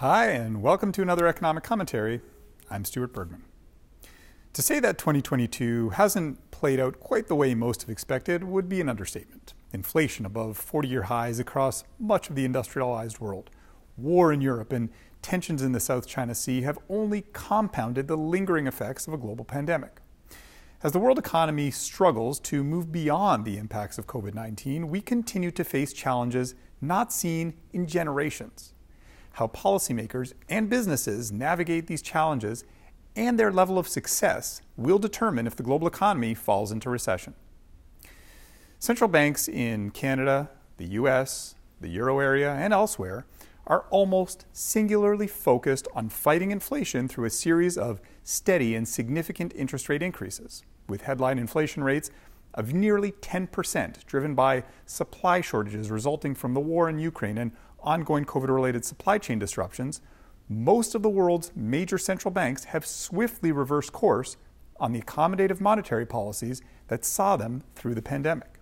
Hi, and welcome to another economic commentary. I'm Stuart Bergman. To say that 2022 hasn't played out quite the way most have expected would be an understatement. Inflation above 40 year highs across much of the industrialized world, war in Europe, and tensions in the South China Sea have only compounded the lingering effects of a global pandemic. As the world economy struggles to move beyond the impacts of COVID 19, we continue to face challenges not seen in generations how policymakers and businesses navigate these challenges and their level of success will determine if the global economy falls into recession. Central banks in Canada, the US, the euro area, and elsewhere are almost singularly focused on fighting inflation through a series of steady and significant interest rate increases, with headline inflation rates of nearly 10%, driven by supply shortages resulting from the war in Ukraine and ongoing COVID related supply chain disruptions, most of the world's major central banks have swiftly reversed course on the accommodative monetary policies that saw them through the pandemic.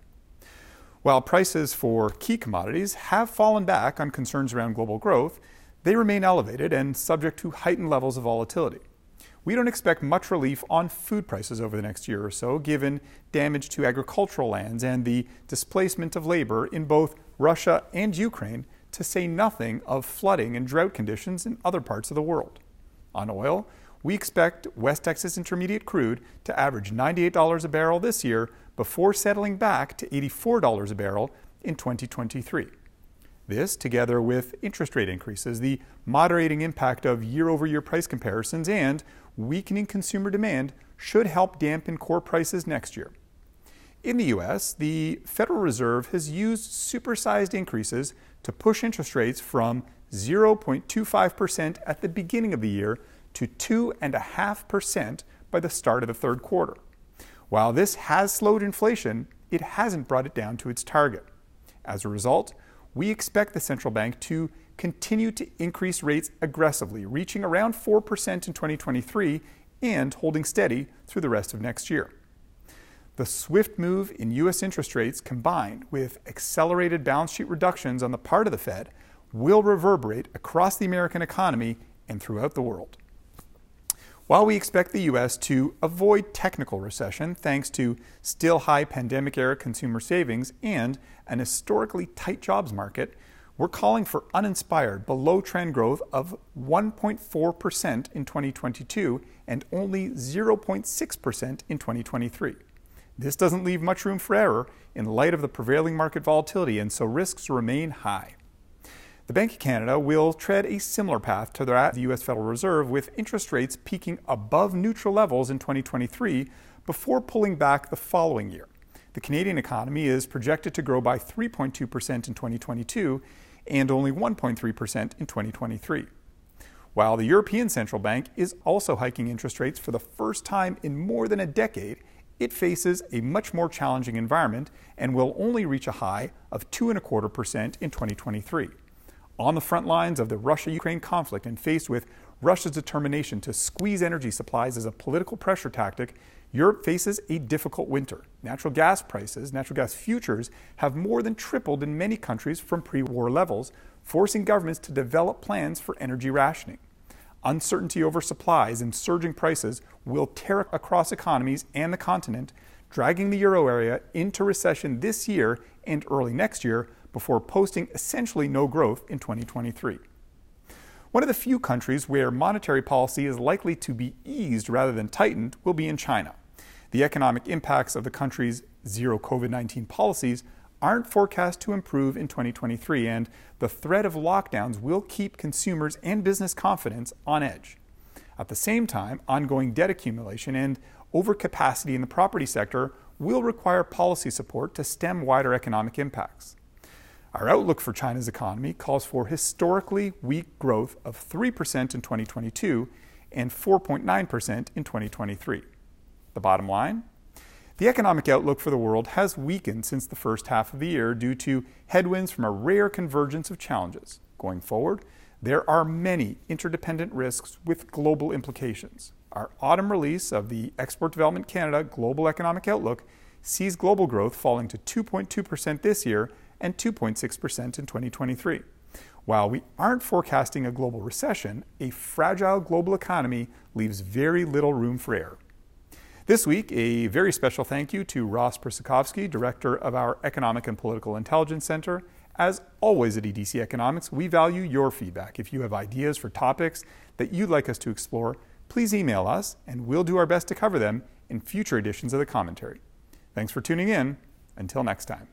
While prices for key commodities have fallen back on concerns around global growth, they remain elevated and subject to heightened levels of volatility. We don't expect much relief on food prices over the next year or so, given damage to agricultural lands and the displacement of labor in both Russia and Ukraine to say nothing of flooding and drought conditions in other parts of the world. On oil, we expect West Texas Intermediate crude to average $98 a barrel this year before settling back to $84 a barrel in 2023. This, together with interest rate increases, the moderating impact of year over year price comparisons, and weakening consumer demand, should help dampen core prices next year. In the US, the Federal Reserve has used supersized increases to push interest rates from 0.25% at the beginning of the year to 2.5% by the start of the third quarter. While this has slowed inflation, it hasn't brought it down to its target. As a result, we expect the central bank to continue to increase rates aggressively, reaching around 4% in 2023 and holding steady through the rest of next year. The swift move in U.S. interest rates combined with accelerated balance sheet reductions on the part of the Fed will reverberate across the American economy and throughout the world. While we expect the U.S. to avoid technical recession thanks to still high pandemic era consumer savings and an historically tight jobs market, we're calling for uninspired, below trend growth of 1.4% in 2022 and only 0.6% in 2023. This doesn't leave much room for error in light of the prevailing market volatility, and so risks remain high. The Bank of Canada will tread a similar path to that of the U.S. Federal Reserve, with interest rates peaking above neutral levels in 2023 before pulling back the following year. The Canadian economy is projected to grow by 3.2% in 2022 and only 1.3% in 2023. While the European Central Bank is also hiking interest rates for the first time in more than a decade it faces a much more challenging environment and will only reach a high of 2.25% in 2023. On the front lines of the Russia Ukraine conflict and faced with Russia's determination to squeeze energy supplies as a political pressure tactic, Europe faces a difficult winter. Natural gas prices, natural gas futures, have more than tripled in many countries from pre war levels, forcing governments to develop plans for energy rationing. Uncertainty over supplies and surging prices will tear across economies and the continent, dragging the euro area into recession this year and early next year before posting essentially no growth in 2023. One of the few countries where monetary policy is likely to be eased rather than tightened will be in China. The economic impacts of the country's zero COVID 19 policies aren't forecast to improve in 2023, and the threat of lockdowns will keep consumers and business confidence on edge. At the same time, ongoing debt accumulation and overcapacity in the property sector will require policy support to stem wider economic impacts. Our outlook for China's economy calls for historically weak growth of 3% in 2022 and 4.9% in 2023. The bottom line the economic outlook for the world has weakened since the first half of the year due to headwinds from a rare convergence of challenges. Going forward, there are many interdependent risks with global implications. Our autumn release of the Export Development Canada Global Economic Outlook sees global growth falling to 2.2% this year and 2.6% in 2023. While we aren't forecasting a global recession, a fragile global economy leaves very little room for error. This week, a very special thank you to Ross Prusakowski, Director of our Economic and Political Intelligence Center. As always at EDC Economics, we value your feedback. If you have ideas for topics that you'd like us to explore, please email us and we'll do our best to cover them in future editions of the commentary. Thanks for tuning in. Until next time.